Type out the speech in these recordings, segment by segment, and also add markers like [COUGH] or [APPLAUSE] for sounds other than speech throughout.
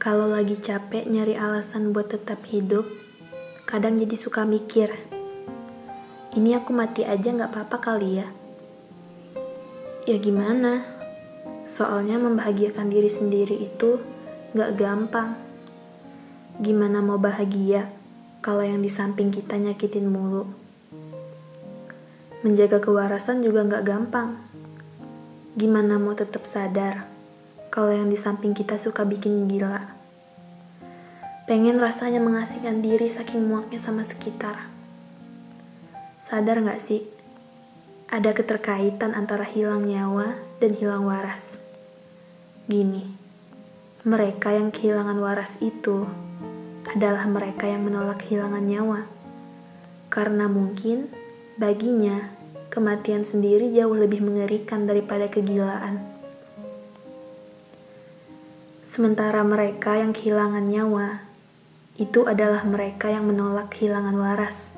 Kalau lagi capek nyari alasan buat tetap hidup, kadang jadi suka mikir, ini aku mati aja gak apa-apa kali ya. Ya gimana? Soalnya membahagiakan diri sendiri itu gak gampang. Gimana mau bahagia kalau yang di samping kita nyakitin mulu? Menjaga kewarasan juga gak gampang. Gimana mau tetap sadar kalau yang di samping kita suka bikin gila? Pengen rasanya mengasihkan diri saking muaknya sama sekitar. Sadar gak sih? Ada keterkaitan antara hilang nyawa dan hilang waras. Gini, mereka yang kehilangan waras itu adalah mereka yang menolak kehilangan nyawa. Karena mungkin Baginya, kematian sendiri jauh lebih mengerikan daripada kegilaan. Sementara mereka yang kehilangan nyawa, itu adalah mereka yang menolak kehilangan waras.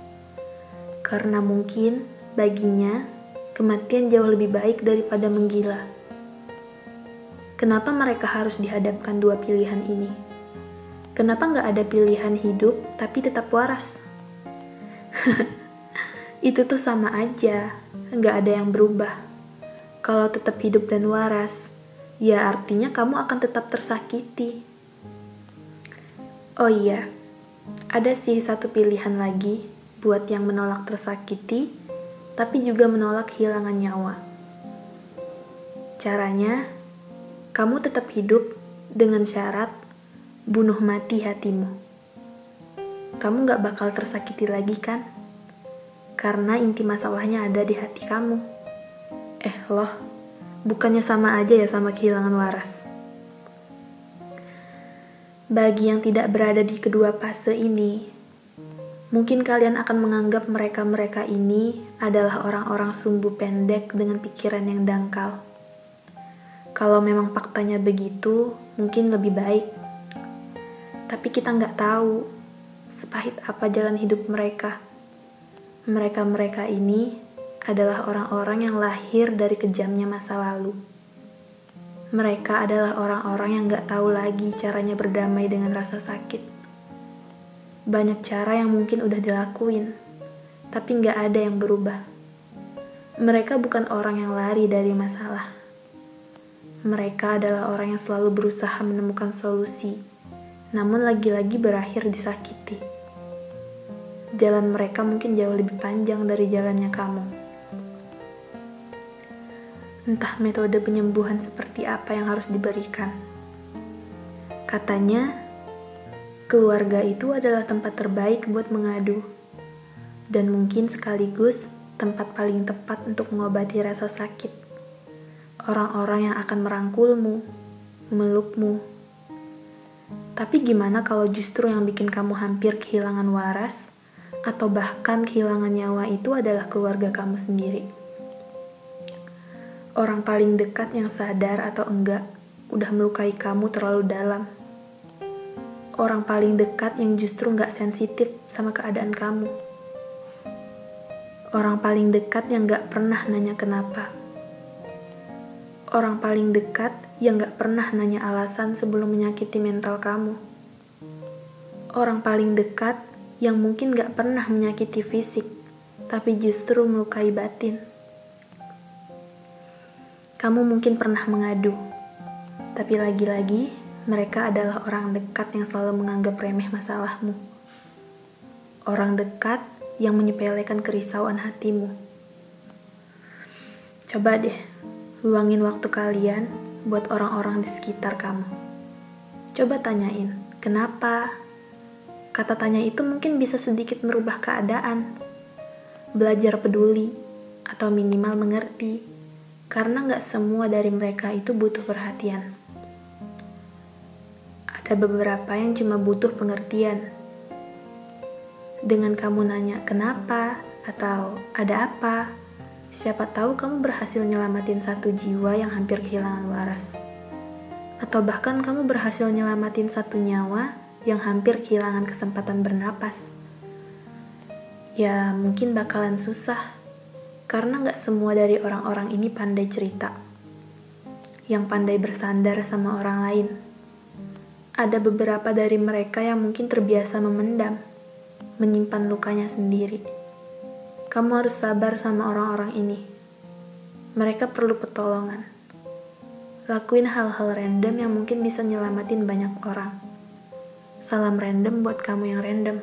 Karena mungkin baginya, kematian jauh lebih baik daripada menggila. Kenapa mereka harus dihadapkan dua pilihan ini? Kenapa nggak ada pilihan hidup tapi tetap waras? [LAUGHS] itu tuh sama aja, nggak ada yang berubah. Kalau tetap hidup dan waras, ya artinya kamu akan tetap tersakiti. Oh iya, ada sih satu pilihan lagi buat yang menolak tersakiti, tapi juga menolak kehilangan nyawa. Caranya, kamu tetap hidup dengan syarat bunuh mati hatimu. Kamu gak bakal tersakiti lagi kan? karena inti masalahnya ada di hati kamu. Eh loh, bukannya sama aja ya sama kehilangan waras. Bagi yang tidak berada di kedua fase ini, mungkin kalian akan menganggap mereka-mereka ini adalah orang-orang sumbu pendek dengan pikiran yang dangkal. Kalau memang faktanya begitu, mungkin lebih baik. Tapi kita nggak tahu sepahit apa jalan hidup mereka. Mereka-mereka ini adalah orang-orang yang lahir dari kejamnya masa lalu. Mereka adalah orang-orang yang gak tahu lagi caranya berdamai dengan rasa sakit. Banyak cara yang mungkin udah dilakuin, tapi gak ada yang berubah. Mereka bukan orang yang lari dari masalah. Mereka adalah orang yang selalu berusaha menemukan solusi, namun lagi-lagi berakhir disakiti jalan mereka mungkin jauh lebih panjang dari jalannya kamu. Entah metode penyembuhan seperti apa yang harus diberikan. Katanya, keluarga itu adalah tempat terbaik buat mengadu, dan mungkin sekaligus tempat paling tepat untuk mengobati rasa sakit. Orang-orang yang akan merangkulmu, melukmu. Tapi gimana kalau justru yang bikin kamu hampir kehilangan waras atau bahkan kehilangan nyawa itu adalah keluarga kamu sendiri. Orang paling dekat yang sadar atau enggak udah melukai kamu terlalu dalam. Orang paling dekat yang justru nggak sensitif sama keadaan kamu. Orang paling dekat yang nggak pernah nanya kenapa. Orang paling dekat yang nggak pernah nanya alasan sebelum menyakiti mental kamu. Orang paling dekat yang mungkin gak pernah menyakiti fisik, tapi justru melukai batin. Kamu mungkin pernah mengadu, tapi lagi-lagi mereka adalah orang dekat yang selalu menganggap remeh masalahmu. Orang dekat yang menyepelekan kerisauan hatimu. Coba deh, luangin waktu kalian buat orang-orang di sekitar kamu. Coba tanyain, kenapa Kata tanya itu mungkin bisa sedikit merubah keadaan. Belajar peduli, atau minimal mengerti, karena nggak semua dari mereka itu butuh perhatian. Ada beberapa yang cuma butuh pengertian. Dengan kamu nanya kenapa, atau ada apa, siapa tahu kamu berhasil nyelamatin satu jiwa yang hampir kehilangan waras. Atau bahkan kamu berhasil nyelamatin satu nyawa yang hampir kehilangan kesempatan bernapas. Ya, mungkin bakalan susah, karena gak semua dari orang-orang ini pandai cerita. Yang pandai bersandar sama orang lain. Ada beberapa dari mereka yang mungkin terbiasa memendam, menyimpan lukanya sendiri. Kamu harus sabar sama orang-orang ini. Mereka perlu pertolongan. Lakuin hal-hal random yang mungkin bisa nyelamatin banyak orang. Salam random buat kamu yang random.